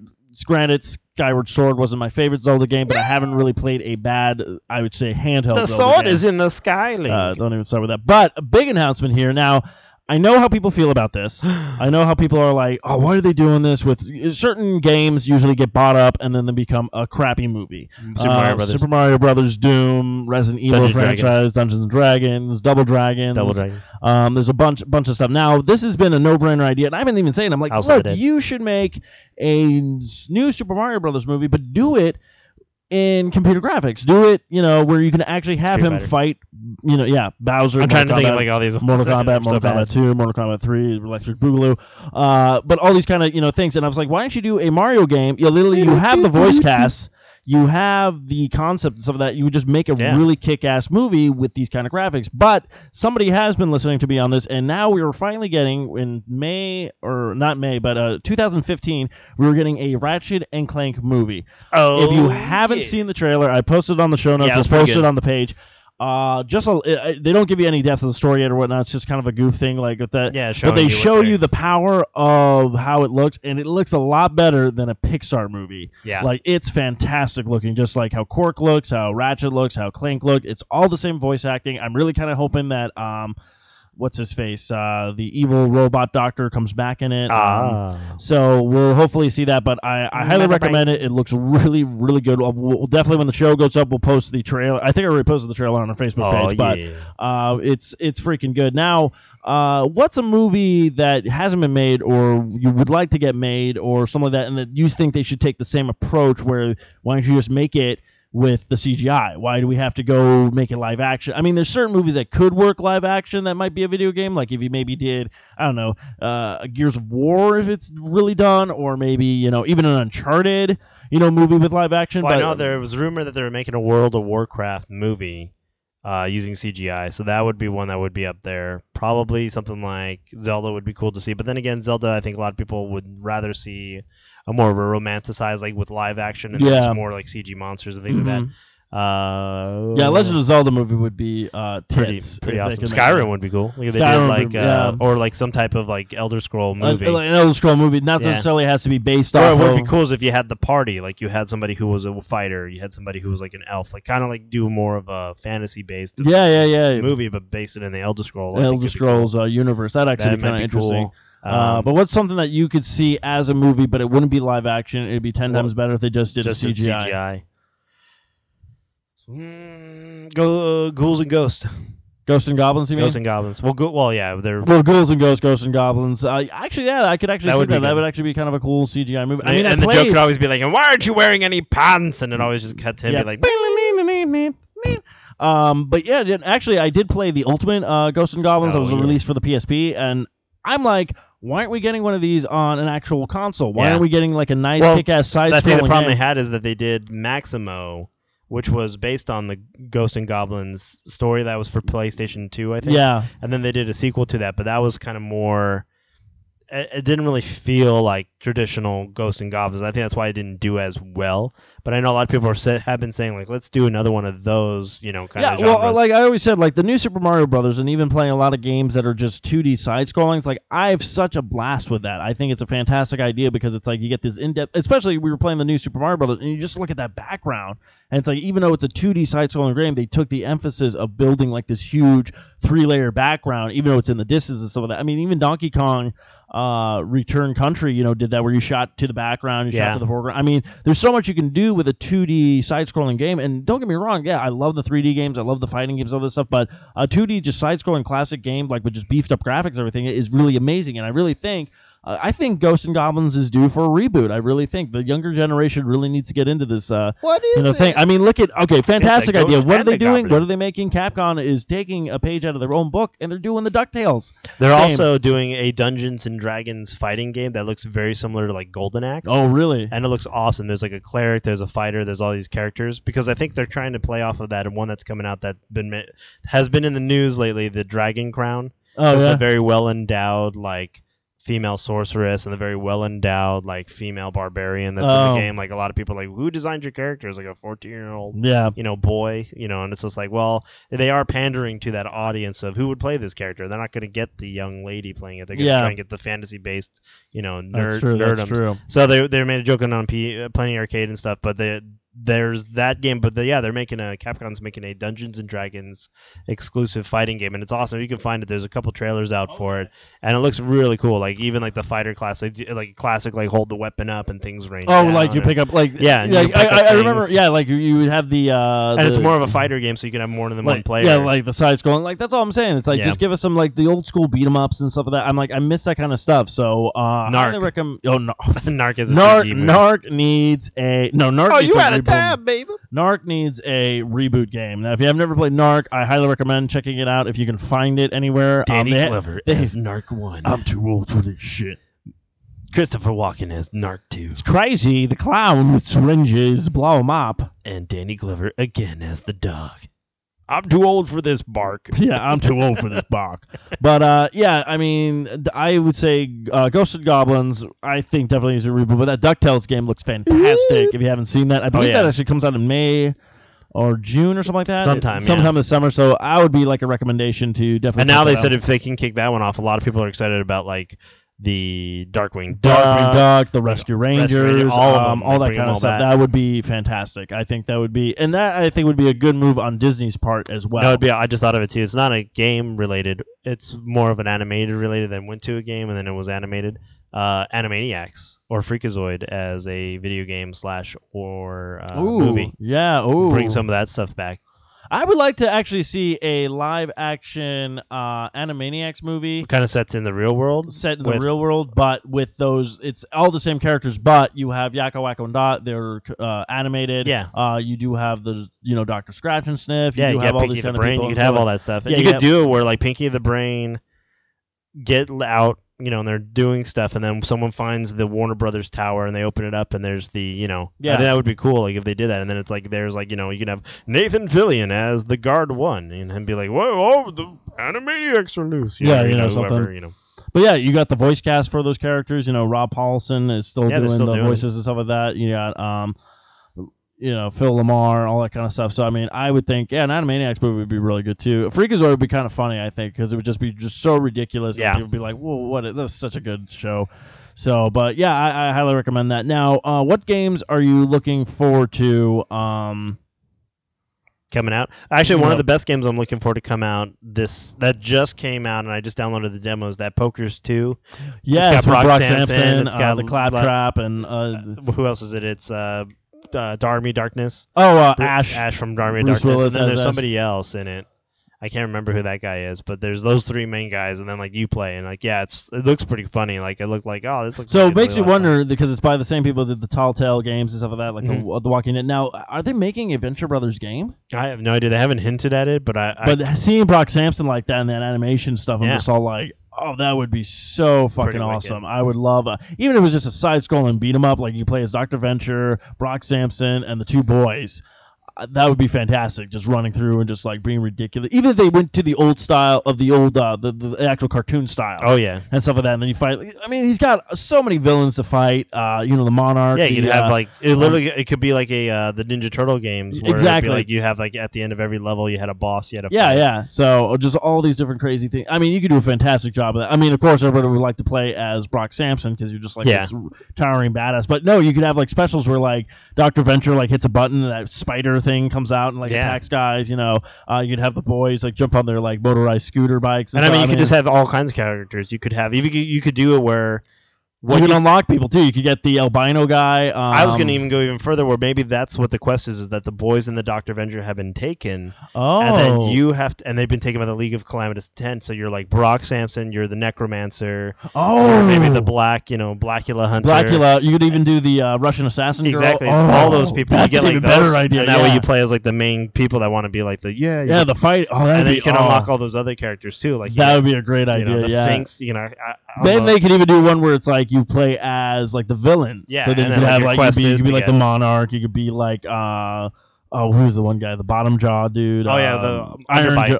granted Skyward Sword wasn't my favorite Zelda game, but I haven't really played a bad, I would say, handheld. The Zelda sword game. is in the sky, Link. Uh, don't even start with that. But a big announcement here now. I know how people feel about this. I know how people are like, "Oh, why are they doing this?" With certain games, usually get bought up and then they become a crappy movie. Super Uh, Mario Brothers. Super Mario Brothers, Doom, Resident Evil Dungeons and Dragons. franchise, Dungeons and Dragons, Double Dragons. Double Dragon. Um, there's a bunch bunch of stuff. Now, this has been a no-brainer idea, and I've been even saying, I'm like, look, of the Dead. you should make a new Super Mario Brothers movie, but do it in computer graphics. Do it, you know, where you can actually have Street him Fighter. fight, you know, yeah, Bowser. I'm trying to Mortal think of Kombat, like all these. Mortal Kombat, Mortal Kombat bad. 2, Mortal Kombat 3, Electric Boogaloo, uh, but all these kind of you know things. And I was like, why don't you do a Mario game? You literally you have the voice cast, you have the concept and stuff of that. You would just make a Yeah. really kick-ass movie with these kind of graphics. But somebody has been listening to me on this, and now we are finally getting in May or not May, but uh, 2015, we were getting a Ratchet and Clank movie. Oh, if you haven't yeah. seen the trailer, I posted it on the show notes. Yeah, it's posted on the page. Uh, just a, uh, they don't give you any depth of the story yet or whatnot. It's just kind of a goof thing like with that. Yeah, but they you show you the power of how it looks, and it looks a lot better than a Pixar movie. Yeah. like it's fantastic looking, just like how Qwark looks, how Ratchet looks, how Clank looked. It's all the same voice acting. I'm really kind of hoping that um, what's his face, uh, the evil robot doctor comes back in it. Um, Ah. so we'll hopefully see that, but I, I highly Remember recommend it. It looks really, really good. We'll, we'll definitely when the show goes up, we'll post the trailer. I think I already posted the trailer on our Facebook Oh, page, but yeah. uh, it's it's freaking good. Now, uh, what's a movie that hasn't been made, or you would like to get made, or something like that, and that you think they should take the same approach? Where why don't you just make it? With the CGI, why do we have to go make it live action? I mean, there's certain movies that could work live action that might be a video game. Like if you maybe did, I don't know, uh, Gears of War if it's really done, or maybe you know even an Uncharted, you know, movie with live action. Well, I but know there was rumor that they were making a World of Warcraft movie uh, using CGI, so that would be one that would be up there. Probably something like Zelda would be cool to see, but then again, Zelda, I think a lot of people would rather see a more of a romanticized, like with live action and Yeah. more like CG monsters and things like Mhm. that. Uh, Yeah, Legend of Zelda movie would be uh, pretty tits. pretty they awesome. Skyrim it. would be cool. Like Skyrim did like be- uh, yeah. or like some type of like Elder Scroll Uh, movie. like an Elder Scroll movie, not Yeah. necessarily has to be based or off. it would be cool is if you had the party, like you had somebody who was a fighter, you had somebody who was like an elf, like kind of like do more of a fantasy based Yeah, yeah, yeah. movie, but based it in the Elder Scroll. Elder Scrolls uh, universe. That actually That be kind of interesting. cool. Uh, but what's something that you could see as a movie, but it wouldn't be live action? It'd be ten Well, times better if they just did just a did CGI. CGI. Mm, go uh, ghouls and ghosts. Ghosts and goblins, you mean? Ghosts and goblins. Well, go, well, yeah, they're. well, ghouls and ghosts, ghosts and goblins. Uh, actually, yeah, I could actually That see would that. That good. would actually be kind of a cool CGI movie. I mean, and I the joke could always be like, "And why aren't you wearing any pants?" And it always just cut to him Yeah. be like, Um, but yeah, actually, I did play the Ultimate uh, Ghosts and Goblins that Oh, was yeah. released for the PSP, and I'm like, why aren't we getting one of these on an actual console? Why Yeah. aren't we getting like a nice Well, kick-ass side I think the problem game? they had is that they did Maximo, which was based on the Ghost and Goblins story that was for PlayStation 2, I think. Yeah, And then they did a sequel to that, but that was kind of more. It, it didn't really feel like traditional Ghost and Goblins. I think that's why it didn't do as well. But I know a lot of people are sa- have been saying like, let's do another one of those, you know, kind yeah. of Yeah, Well, uh, like I always said, like the new Super Mario Brothers, and even playing a lot of games that are just 2D side scrollings. Like I have such a blast with that. I think it's a fantastic idea because it's like you get this in depth. Especially we were playing the new Super Mario Brothers, and you just look at that background, and it's like even though it's a 2D side scrolling game, they took the emphasis of building like this huge three layer background, even though it's in the distance and stuff like that. I mean, even Donkey Kong uh return country you know did that where you shot to the background you shot to the foreground. I mean there's so much you can do with a 2d side scrolling game. And don't get me wrong yeah i love the 3d games i love the fighting games all this stuff but a 2d just side scrolling classic game like with just beefed up graphics and everything is really amazing. And i really think uh, I think Ghosts and Goblins is due for a reboot. I really think the younger generation really needs to get into this. Uh, what is you know, thing. I mean, look at okay, fantastic Ghost idea. What are they the doing? Goblin. What are they making? Capcom is taking a page out of their own book and they're doing the Ducktales. They're game. also doing a Dungeons and Dragons fighting game that looks very similar to like Golden Axe. Oh, really? and it looks awesome. There's like a cleric, there's a fighter, there's all these characters because I think they're trying to play off of that and one that's coming out that been has been in the news lately, the Dragon Crown. Oh yeah. the very well endowed like female sorceress and the very well endowed like female barbarian that's in Oh. the game. Like a lot of people are like, who designed your characters? Like a 14 year old Yeah. you know, boy, you know, and it's just like, well, they are pandering to that audience of who would play this character. They're not going to get the young lady playing it. They're going to Yeah. try and get the fantasy based, you know, That's nerd true. That's true. So they they made a joke on P, uh, Penny Arcade and stuff, but they, there's that game. But the, yeah, they're making a Capcom's making a Dungeons and Dragons exclusive fighting game, and it's awesome. You can find it. There's a couple trailers out for it, and it looks really cool. Like even like the fighter class, like, like classic, like hold the weapon up and things rain. Oh, down like you and- pick up like Yeah, and yeah. I, I, I remember. Yeah, like you, you would have the uh, and it's more of a fighter game, so you can have more than one player. Yeah, like the side scrolling. Like that's all I'm saying. It's like Yeah. just give us some like the old school beat 'em ups and stuff like that. I'm like I miss that kind of stuff. So uh, Narc. highly recommend. Oh no. Narc is a Narc, CG movie. Narc needs a no. Narc. Oh, needs you a had a reboot. tab, baby. Narc needs a reboot game. Now, if you have never played Narc, I highly recommend checking it out if you can find it anywhere. Um, Danny they- Glover they- as Narc One. I'm too old for this shit. Christopher Walken as Narc Two, It's crazy. The clown with syringes blow him up. and Danny Glover again as the dog. I'm too old for this bark. yeah, I'm too old for this bark. But uh, yeah, I mean, I would say uh, Ghosts and Goblins. I think definitely needs a reboot. But that Ducktales game looks fantastic. if you haven't seen that, I believe Oh, yeah. that actually comes out in May or June or something like that. Sometime, yeah. sometime this summer. So I would be like a recommendation to definitely. And now they that said if they can kick that one off, a lot of people are excited about like the Darkwing Darkwing Duck. Duck, the Rescue Rangers, Ranger, all um, all that kind of stuff. back. That would be fantastic. I think that would be, and that I think would be a good move on Disney's part as well. No, it'd be. I just thought of it too. It's not a game related. It's more of an animated related than went to a game and then it was animated. Uh, Animaniacs or Freakazoid as a video game slash or uh, Ooh, movie. yeah. Ooh, Bring some of that stuff back. I would like to actually see a live action uh, Animaniacs movie Kind of sets in the real world. set in the with- real world, but with those, it's all the same characters, but you have Yakko, Wacko, and Dot. They're uh, animated. Yeah. Uh, you do have the, you know, Doctor Scratch and Sniff. You yeah, do you have all Pinky these the kind of Brain. people You could have all that stuff. Yeah, you you could do it where like Pinky the Brain get out, you know, and they're doing stuff, and then someone finds the Warner Brothers tower, and they open it up, and there's the, you know, Yeah. That would be cool, like if they did that, and then it's like there's like, you know, you can have Nathan Fillion as the guard one, and him be like, whoa, oh, the Animaniacs are loose, you Yeah, know, you know, whoever, something. you know. But yeah, you got the voice cast for those characters. You know, Rob Paulsen is still Yeah, doing still the doing it. voices and stuff like that. You got um, you know Phil LaMarr, all that kind of stuff. So I mean, I would think yeah, an Animaniacs movie would be really good too. Freakazoid would be kind of funny, I think, because it would just be just so ridiculous. Yeah. and people would be like, whoa, what? That's such a good show. So, but yeah, I, I highly recommend that. Now, uh, what games are you looking forward to? Um, coming out. Actually, one Yeah. of the best games I'm looking for to come out this that just came out, and I just downloaded the demos. That Poker's Two. yes, got with Brock Brock it's uh, got the Bla- Claptrap, and uh, Who else is it? It's uh, Darmy Darkness. oh, uh, Bru- Ash. Ash from Darmy Bruce Darkness. Willis and then as there's Ash. somebody else in it. I can't remember who that guy is, but there's those three main guys, and then like you play, and like yeah, it's it looks pretty funny. Like it looked like oh, this looks. So like it makes really me fun. wonder because it's by the same people that did the Telltale games and stuff like that, like Mm-hmm. the, the Walking Dead. Now, are they making a Venture Brothers game? I have no idea. They haven't hinted at it, but I. I But seeing Brock Sampson like that in that animation stuff, I'm Yeah. just all like, oh, that would be so fucking awesome. I would love, a, even if it was just a side scrolling beat 'em up, like you play as Dr. Venture, Brock Sampson, and the two boys. That would be fantastic, just running through and just like being ridiculous. Even if they went to the old style of the old, uh, the, the actual cartoon style. oh yeah. and stuff like that. And then you fight. I mean, he's got so many villains to fight. Uh, you know, the Monarch. Yeah, you'd have uh, like it. Literally, it could be like a uh, the Ninja Turtle games. Where Exactly. Be like you have like at the end of every level, you had a boss. You had a Yeah, fight. yeah. So just all these different crazy things. I mean, you could do a fantastic job of that. I mean, of course, everybody would like to play as Brock Sampson because you're just like Yeah. this towering badass. But no, you could have like specials where like Doctor Venture like hits a button and that spider thing comes out and like Yeah. attacks guys. You know, uh, you'd have the boys like jump on their like motorized scooter bikes. And, And I mean, you could just have all kinds of characters. You could have even you could do it where you could unlock people too. You could get the albino guy. Um, I was going to even go even further, where maybe that's what the quest is: is that the boys in the Doctor Avenger have been taken, Oh, and then you have to, and they've been taken by the League of Calamitous Intent. So you're like Brock Sampson, you're the Necromancer, Oh, or maybe the Black, you know, Blackula Hunter. Blackula. You could even do the uh, Russian assassin. girl. Exactly, Oh, all those people. You That's get an like even those, better idea. and that yeah. way you play as like the main people that want to be like the yeah, Yeah, the fight. Oh, and then be, you can oh, unlock all those other characters too. Like That got, would be a great you idea. know, the yeah. Sphinx. You know, I Then don't they could even do one where it's like you play as like the villains. Yeah, So then you could like, have like you could be, you could be like the monarch. You could be like uh oh who's the one guy the bottom jaw dude. Oh, yeah, the um, Baron Underbheit. Jaw-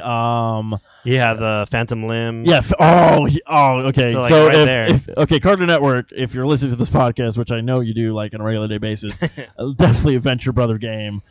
underbite. Um yeah, the Phantom Limb. yeah. f- Oh he- oh okay. So, So, right if, there. if okay Cartoon Network if you're listening to this podcast which I know you do like on a regular day basis uh, definitely a Venture Brother game.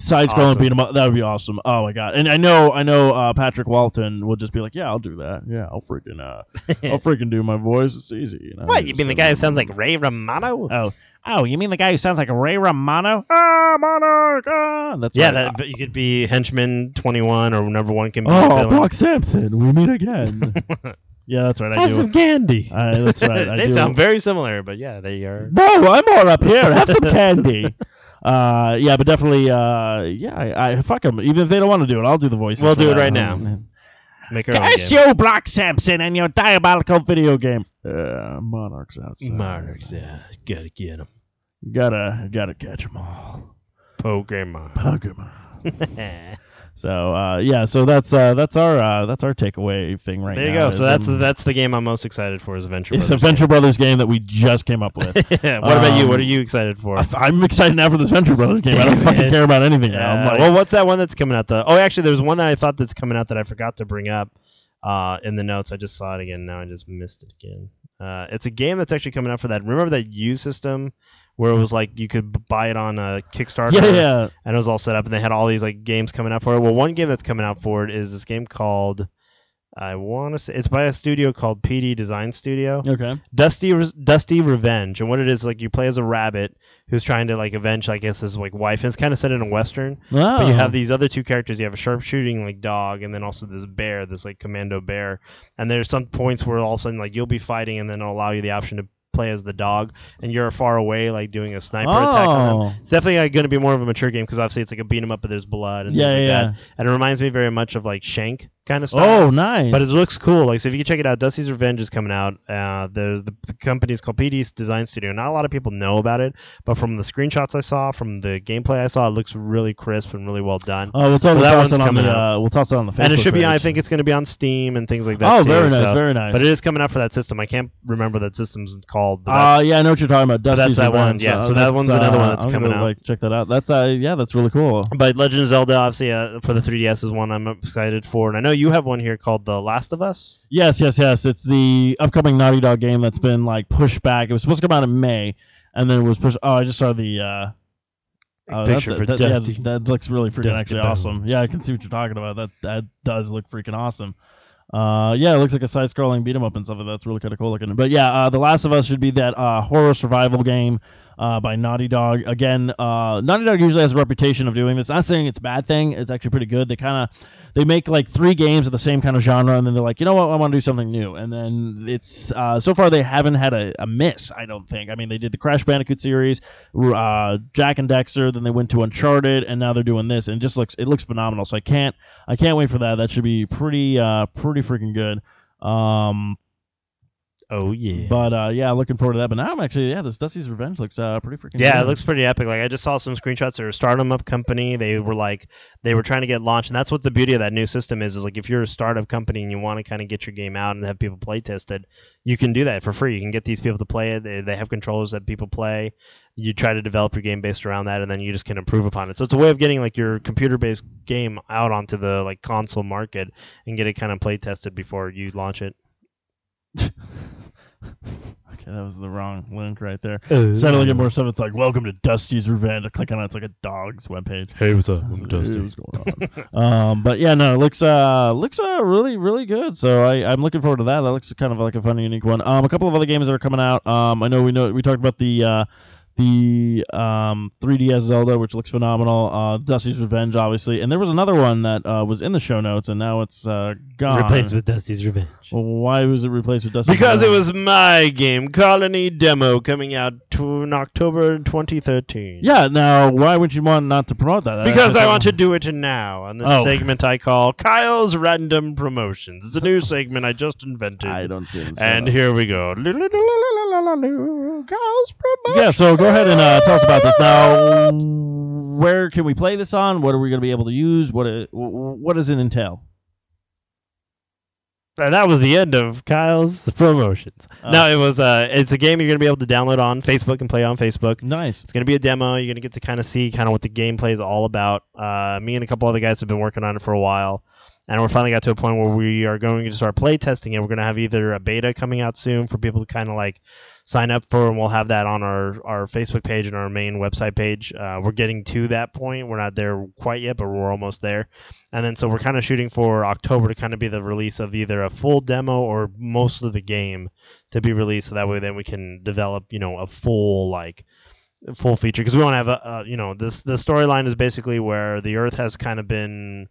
Side scrolling Awesome. beat 'em up. That would be awesome. Oh my god! And I know, I know, uh, Patrick Warburton will just be like, "Yeah, I'll do that. Yeah, I'll freaking, uh, I'll freaking do my voice. It's easy." You know? What you mean the guy who sounds like Ray Romano? Oh, oh, you mean the guy who sounds like Ray Romano? Ah, Monarch. Ah, that's yeah, right. that, but you could be henchman twenty one or number one can be. Oh. Brock Sampson. We meet again. yeah, that's right. I Have do. some candy. That's right. I they do. sound very similar, but yeah, they are. No, I'm all up here. Have some candy. Uh, yeah, but definitely, uh, yeah, I, I fuck them. Even if they don't want to do it, I'll do the voice. We'll do it right now. Um, Make our Curse you, Brock Sampson, and your diabolical video game. Uh, Monarchs outside. Monarchs, yeah, gotta get them. Gotta, gotta catch them all. Pokemon. Pokemon. So uh, yeah, so that's uh, that's our uh, that's our takeaway thing right now. there you now. go. So that's um, that's the game I'm most excited for is Adventure. it's a Brothers Venture Brothers game that we just came up with. yeah. What about you? Um, What are you excited for? I- I'm excited now for this Venture Brothers game. I don't fucking care about anything now. I'm Uh, like, well, what's that one that's coming out? The oh, actually, there's one that I thought that's coming out that I forgot to bring up uh, in the notes. I just saw it again. Now I just missed it again. Uh, it's a game that's actually coming out for that. Remember that U system where it was like you could buy it on a Kickstarter, yeah, yeah. and it was all set up, and they had all these like games coming out for it. Well, one game that's coming out for it is this game called. I want to say it's by a studio called PD Design Studio. Okay. Dusty Dusty Revenge, and what it is like you play as a rabbit who's trying to like avenge, I guess, his like wife. And it's kind of set in a western, Oh. but you have these other two characters. You have a sharpshooting like dog, and then also this bear, this like commando bear. And there's some points where all of a sudden like you'll be fighting, and then it'll allow you the option to play as the dog, and you're far away like doing a sniper attack on them. Oh. It's definitely going to be more of a mature game because obviously it's like a beat 'em up, but there's blood and Yeah, things like yeah. that. And it reminds me very much of like Shank kind of style. Oh, nice. But it looks cool. Like, so if you can check it out, Dusty's Revenge is coming out. Uh, there's the, the company is called PD's Design Studio. Not a lot of people know about it, but from the screenshots I saw, from the gameplay I saw, it looks really crisp and really well done. Oh, we'll totally that toss one's it on coming the. out. Uh, we'll toss it on the Facebook. and it should be. I think it's going to be on Steam and things like that. Oh, too, very nice, so- very nice. But it is coming out for that system. I can't remember that system's called. But Uh, yeah, I know what you're talking about. But that's Dusty's that one, yeah, so that one's another one uh, that's I'm gonna, coming out. Like, check that out. That's uh, yeah, that's really cool. But Legend of Zelda, obviously, uh, for the 3DS is one I'm excited for, and I know you have one here called The Last of Us. Yes, yes, yes. It's the upcoming Naughty Dog game that's been like pushed back. It was supposed to come out in May, and then it was pushed. Oh, I just saw the. Uh, Oh, picture that, for that, yeah, that looks really freaking Dusty actually awesome. Yeah, I can see what you're talking about. That that does look freaking awesome. Uh, yeah, it looks like a side-scrolling beat 'em up and stuff. That's really kind of cool looking. But yeah, uh, The Last of Us should be that uh, horror survival game uh, by Naughty Dog. Again, uh, Naughty Dog usually has a reputation of doing this. Not saying it's a bad thing. It's actually pretty good. They kind of they make like three games of the same kind of genre, and then they're like, you know what, I want to do something new. And then it's uh, so far they haven't had a, a miss. I don't think. I mean, they did the Crash Bandicoot series, uh, Jak and Daxter, then they went to Uncharted, and now they're doing this, and just looks it looks phenomenal. So I can't I can't wait for that. That should be pretty uh, pretty freaking good. Um, Oh yeah. but uh, yeah, looking forward to that. But now I'm actually yeah, this Dusty's Revenge looks uh, pretty freaking. Yeah, it looks pretty epic. Like I just saw some screenshots. They're a startup up company. They were like they were trying to get launched, and that's what the beauty of that new system is. Is like if you're a startup company and you want to kind of get your game out and have people play test it, you can do that for free. You can get these people to play it. They, they have controllers that people play. You try to develop your game based around that, and then you just can improve upon it. So it's a way of getting like your computer-based game out onto the like console market and get it kind of play tested before you launch it. Okay, that was the wrong link right there. Starting to look at more stuff. It's like welcome to Dusty's Revenge. I click on it. It's like a dog's webpage. Hey, what's up? Hey, what's going on? um, but yeah, no, it looks uh looks uh really really good. So I I'm looking forward to that. That looks kind of like a fun unique one. Um, a couple of other games that are coming out. Um, I know we know we talked about the uh the um 3DS Zelda, which looks phenomenal. Uh, Dusty's Revenge, obviously, and there was another one that uh, was in the show notes, and now it's uh gone. Replaced with Dusty's Revenge. Well, why was it replaced with Dusty's Revenge? Because it was my game, Colony Demo, coming out to in October 2013. Yeah. Now, why would you want not to promote that? Because I don't- want to do it now on this Oh. segment I call Kyle's Random Promotions. It's a new segment I just invented. I don't see it. And here we go. Kyle's Promotions. Yeah, so go ahead and uh, tell us about this now. Where can we play this on? What are we going to be able to use? What it, what does it entail? And that was the end of Kyle's promotions. Oh. No, it was uh, it's a game you're gonna be able to download on Facebook and play on Facebook. Nice. It's going to be a demo. You're going to get to kind of see kind of what the gameplay is all about. Uh, me and a couple other guys have been working on it for a while, and we're finally got to a point where we are going to start play testing it. We're going to have either a beta coming out soon for people to kind of like sign up for, and we'll have that on our, our Facebook page and our main website page. Uh, we're getting to that point. We're not there quite yet, but we're almost there. And then so we're kind of shooting for October to kind of be the release of either a full demo or most of the game to be released. So that way then we can develop, you know, a full like full feature because we want to have a, a you know this the storyline is basically where the Earth has kind of been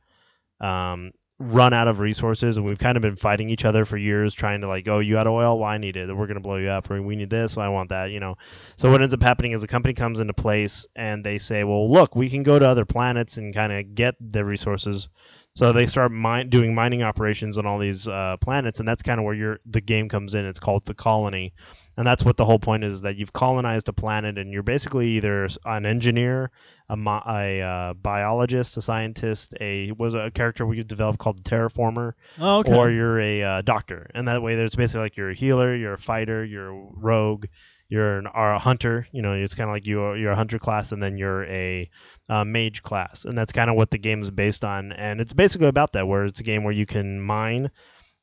um, run out of resources and we've kind of been fighting each other for years trying to like oh you got oil? Well I need it. We're gonna blow you up. Or we need this. I want that you know? So what ends up happening is a company comes into place and they say well look we can go to other planets and kind of get the resources. So they start doing mining operations on all these uh, planets, and that's kind of where your the game comes in. It's called the colony, and that's what the whole point is that you've colonized a planet, and you're basically either an engineer, a, a uh, biologist, a scientist, a was a character we developed called the terraformer, Oh, okay. or you're a uh, doctor, and that way there's basically like you're a healer, you're a fighter, you're a rogue, you're an are a hunter. You know, it's kind of like you you're a hunter class, and then you're a uh, mage class, and that's kind of what the game is based on. And it's basically about that, where it's a game where you can mine,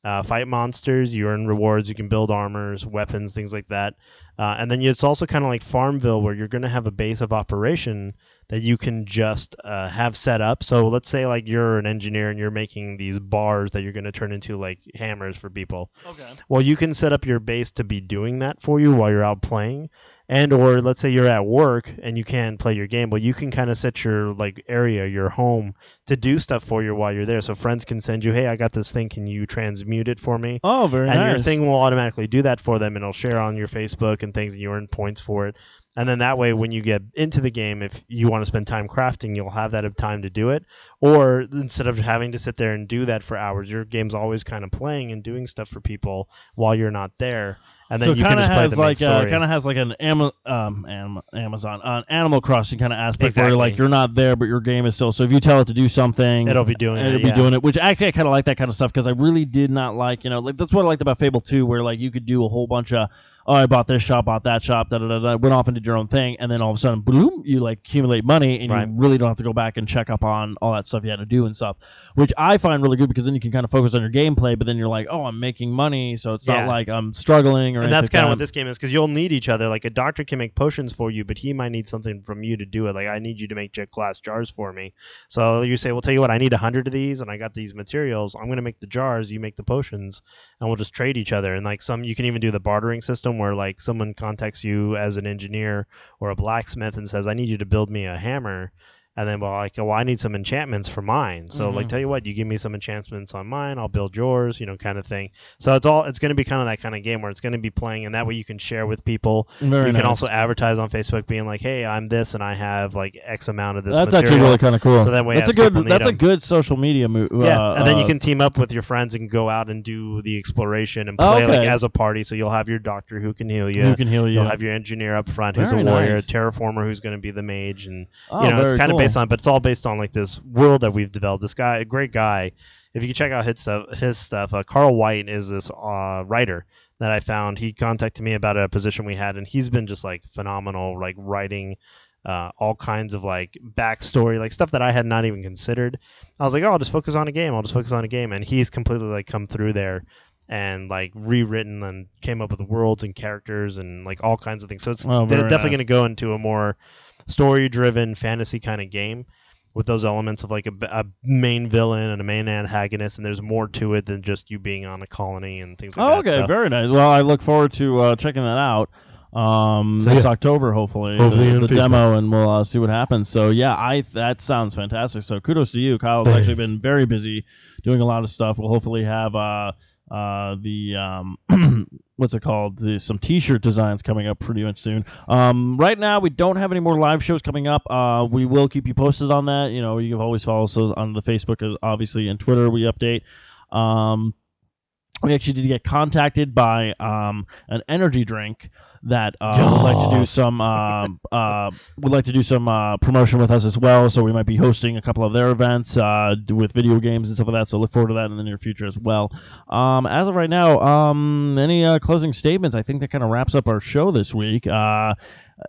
uh, fight monsters, you earn rewards, you can build armors, weapons, things like that. Uh, and then it's also kind of like Farmville, where you're going to have a base of operation that you can just uh, have set up. So let's say like you're an engineer and you're making these bars that you're going to turn into like hammers for people. okay. Well, you can set up your base to be doing that for you while you're out playing. And or let's say you're at work and you can't play your game, but you can kind of set your like area, your home to do stuff for you while you're there. So friends can send you, "Hey, I got this thing, can you transmute it for me?" Oh, very and nice. your thing will automatically do that for them and it'll share on your Facebook and things and you earn points for it. And then that way when you get into the game if you want to spend time crafting, you'll have that time to do it. Or instead of having to sit there and do that for hours, your game's always kind of playing and doing stuff for people while you're not there. And then so you can kind of just play has the like story. kind of has like an Ama- um, Am- Amazon uh, Animal Crossing kind of aspect Exactly. where like you're not there but your game is still. So if you tell it to do something, It'll be doing it'll it, be yeah. doing it. Which actually I kind of like that kind of stuff because I really did not like you know like that's what I liked about Fable 2 where like you could do a whole bunch of oh, I bought this shop, bought that shop, da da da, da went off and did your own thing, and then all of a sudden, boom, you like accumulate money, and Right. you really don't have to go back and check up on all that stuff you had to do and stuff, which I find really good because then you can kind of focus on your gameplay, but then you're like, oh, I'm making money, so it's Yeah. not like I'm struggling or and that's kind of what this game is because you'll need each other. Like a doctor can make potions for you, but he might need something from you to do it. Like I need you to make jet glass jars for me. So you say, "Well, tell you what, I need a hundred of these, and I got these materials. I'm gonna make the jars. You make the potions, and we'll just trade each other." And like some, you can even do the bartering system where like someone contacts you as an engineer or a blacksmith and says, "I need you to build me a hammer." And then, well, like, well, I need some enchantments for mine. So, like, Mhm. tell you what, you give me some enchantments on mine, I'll build yours, you know, kind of thing. So it's all, it's going to be kind of that kind of game where it's going to be playing, and that way you can share with people. Very you nice. can also advertise on Facebook, being like, hey, I'm this, and I have like X amount of this. That's material. actually really kind of cool. So that way that's a good that's a good social media move. Yeah, uh, and then you uh, can team up with your friends and go out and do the exploration and Oh, play like as a party. So you'll have your doctor who can heal you. who can heal you. You'll have your engineer up front who's Very a warrior, nice. a terraformer who's going to be the mage, and oh, you know it's kind of cool. Based on, but it's all based on like this world that we've developed. This guy, a great guy. If you can check out his stuff, his stuff. Uh, Carl White is this uh, writer that I found. He contacted me about a position we had, and he's been just like phenomenal, like writing uh, all kinds of like backstory, like stuff that I had not even considered. I was like, oh, I'll just focus on a game. I'll just focus on a game, and he's completely like come through there and like rewritten and came up with worlds and characters and like all kinds of things. So it's Oh, de- definitely nice. going to go into a more story-driven fantasy kind of game with those elements of like a main villain and a main antagonist, and there's more to it than just you being on a colony and things like Oh, that. okay, So- very nice. Well, I look forward to uh, checking that out. Um, So, this yeah. October, hopefully, Hopefully the, in the demo, and we'll uh, see what happens. So, yeah, I that sounds fantastic. So, kudos to you. Kyle's Thanks. actually been very busy doing a lot of stuff. We'll hopefully have uh, uh, the um, what's it called? Some T-shirt designs coming up pretty much soon. Um, right now, we don't have any more live shows coming up. Uh, we will keep you posted on that. You know, you can always follow us on the Facebook, obviously, and Twitter. We update. Um, we actually did get contacted by um, an energy drink that uh, would like to do some uh, uh, would like to do some uh, promotion with us as well. So we might be hosting a couple of their events uh, with video games and stuff like that. So look forward to that in the near future as well. Um, as of right now, um, any uh, closing statements? I think that kind of wraps up our show this week. Uh,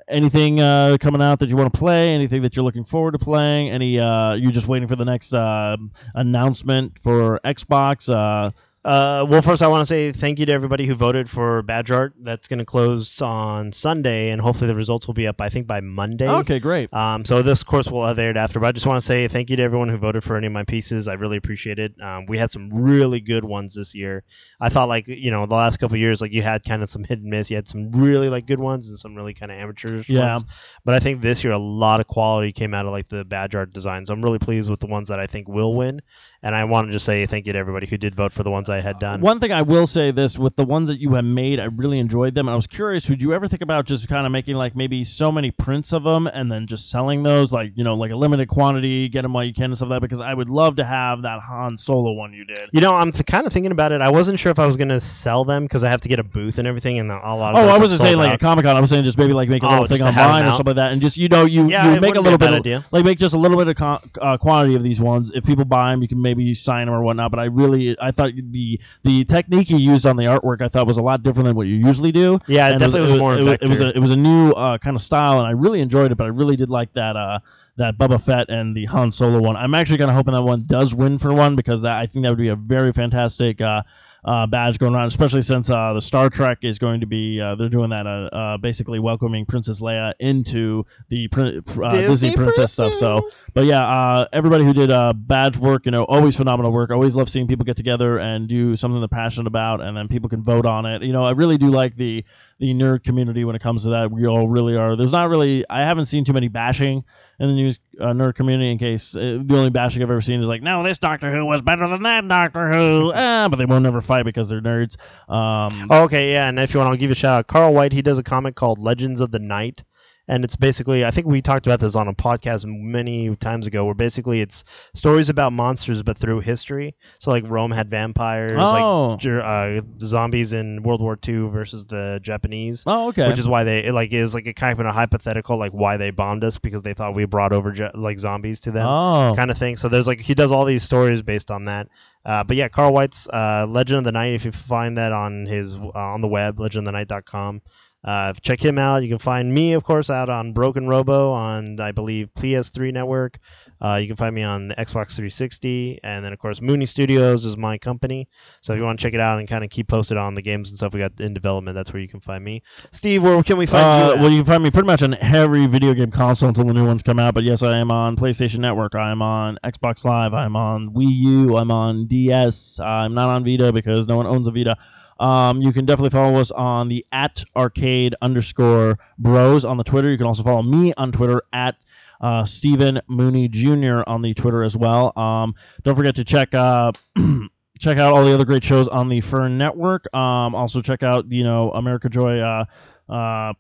anything uh, coming out that you want to play? Anything that you're looking forward to playing? Any uh, you just waiting for the next uh, announcement for Xbox? Uh, well, first I want to say thank you to everybody who voted for Badge Art. That's going to close on Sunday, and hopefully the results will be up. I think by Monday. okay, great. Um, so this course will have aired after, but I just want to say thank you to everyone who voted for any of my pieces. I really appreciate it. Um, we had some really good ones this year. I thought like you know the last couple of years like you had kind of some hit and miss. You had some really like good ones and some really kind of amateurish Yeah. ones. But I think this year a lot of quality came out of like the badge art designs. I'm really pleased with the ones that I think will win. And I want to just say thank you to everybody who did vote for the ones I had done. One thing I will say this with the ones that you have made, I really enjoyed them. And I was curious, would you ever think about just kind of making like maybe so many prints of them and then just selling those, like you know, like a limited quantity, get them while you can and stuff like that? Because I would love to have that Han Solo one you did. You know, I'm th- kind of thinking about it. I wasn't sure if I was going to sell them because I have to get a booth and everything, and a lot of Oh, I wasn't saying like a. Comic Con. I was saying just maybe like make a Oh, little thing online or something like that, and just you know you Yeah, you make a little bit of, idea. like make just a little bit of con- uh, quantity of these ones. If people buy them, you can maybe sign them or whatnot. But I really I thought the the technique you used on the artwork I thought was a lot different than what you usually do. Yeah, it And definitely was, more It was, it was a it was a new uh, kind of style, and I really enjoyed it. But I really did like that uh, that Boba Fett and the Han Solo one. I'm actually kind of hoping that one does win for one because that I think that would be a very fantastic. Uh, uh, badge going around, especially since uh, the Star Trek is going to be uh, they're doing that uh, uh, basically welcoming Princess Leia into the prin- uh, Disney, Disney princess stuff. So, but yeah, uh, everybody who did uh, badge work, you know, always phenomenal work. Always love seeing people get together and do something they're passionate about, and then people can vote on it. You know, I really do like the the nerd community when it comes to that. We all really are. There's not really. I haven't seen too many bashing in the news uh, nerd community. In case uh, the only bashing I've ever seen is like, no, this Doctor Who was better than that Doctor Who. Ah, but they won't ever fight because they're nerds. Um, Oh, okay, yeah, and if you want, I'll give you a shout out. Carl White, he does a comic called Legends of the Night, and it's basically I think we talked about this on a podcast many times ago. Where basically it's stories about monsters but through history. So like Rome had vampires, Oh. like uh, zombies in World War II versus the Japanese. Oh, okay. Which is why they it, like is like a kind of a hypothetical like why they bombed us because they thought we brought over ge- like zombies to them oh, kind of thing. So there's like he does all these stories based on that. Uh, but yeah, Carl White's uh, Legend of the Night. If you find that on his uh, on the web, legendofthenight.com. Uh, check him out. You can find me, of course, out on Broken Robo on I believe PS3 network. Uh, you can find me on the Xbox 360, and then of course Mooney Studios is my company. So if you want to check it out and kind of keep posted on the games and stuff we got in development, that's where you can find me. Steve, where can we find Uh, you? at? well, you can find me pretty much on every video game console until the new ones come out. But yes, I am on PlayStation Network. I am on Xbox Live. I'm on Wii U. I'm on DS. I'm not on Vita because no one owns a Vita. Um, you can definitely follow us on the at arcade underscore bros on the Twitter. You can also follow me on Twitter at uh, Stephen Mooney Jr. on the Twitter as well. Um, don't forget to check uh, check out all the other great shows on the Fern Network. Um, also check out you know America Joy. Uh, uh,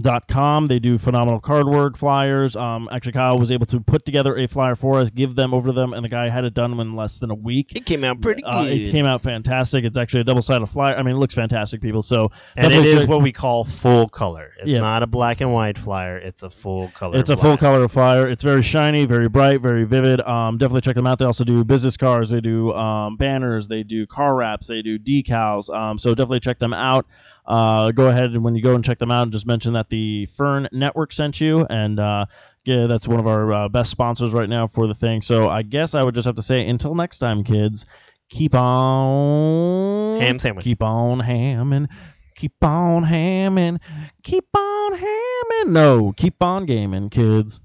dot com they do phenomenal cardboard flyers um actually kyle was able to put together a flyer for us give them over to them and the guy had it done in less than a week it came out pretty uh, good. it came out fantastic it's actually a double-sided flyer i mean it looks fantastic people so and it definitely what we call full color. It's Yeah. not a black and white flyer. It's a full color. It's a flyer. full color flyer. It's very shiny, very bright, very vivid. Um, definitely check them out. They also do business cards. They do um, banners. They do car wraps. They do decals. Um, so definitely check them out. Uh, go ahead and when you go and check them out, just mention that the Fern Network sent you, and uh, yeah, that's one of our uh, best sponsors right now for the thing. So I guess I would just have to say, until next time, kids, keep on Ham sandwich. Keep on hamming. Keep on hamming. Keep on hamming. No, keep on gaming, kids.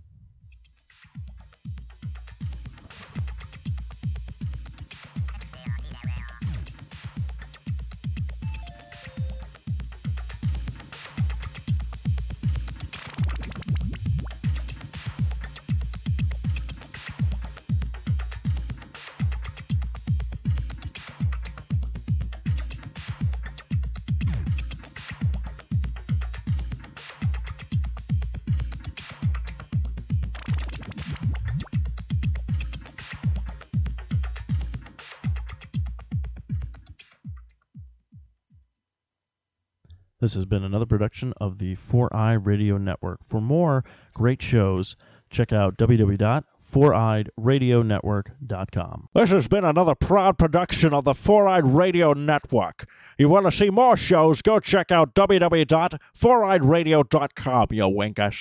This has been another production of the 4i Radio Network. For more great shows, check out www.4eyeradionetwork.com. This has been another proud production of the Four Eyed Radio Network. You want to see more shows? Go check out www.foureyedradio.com, you winkers.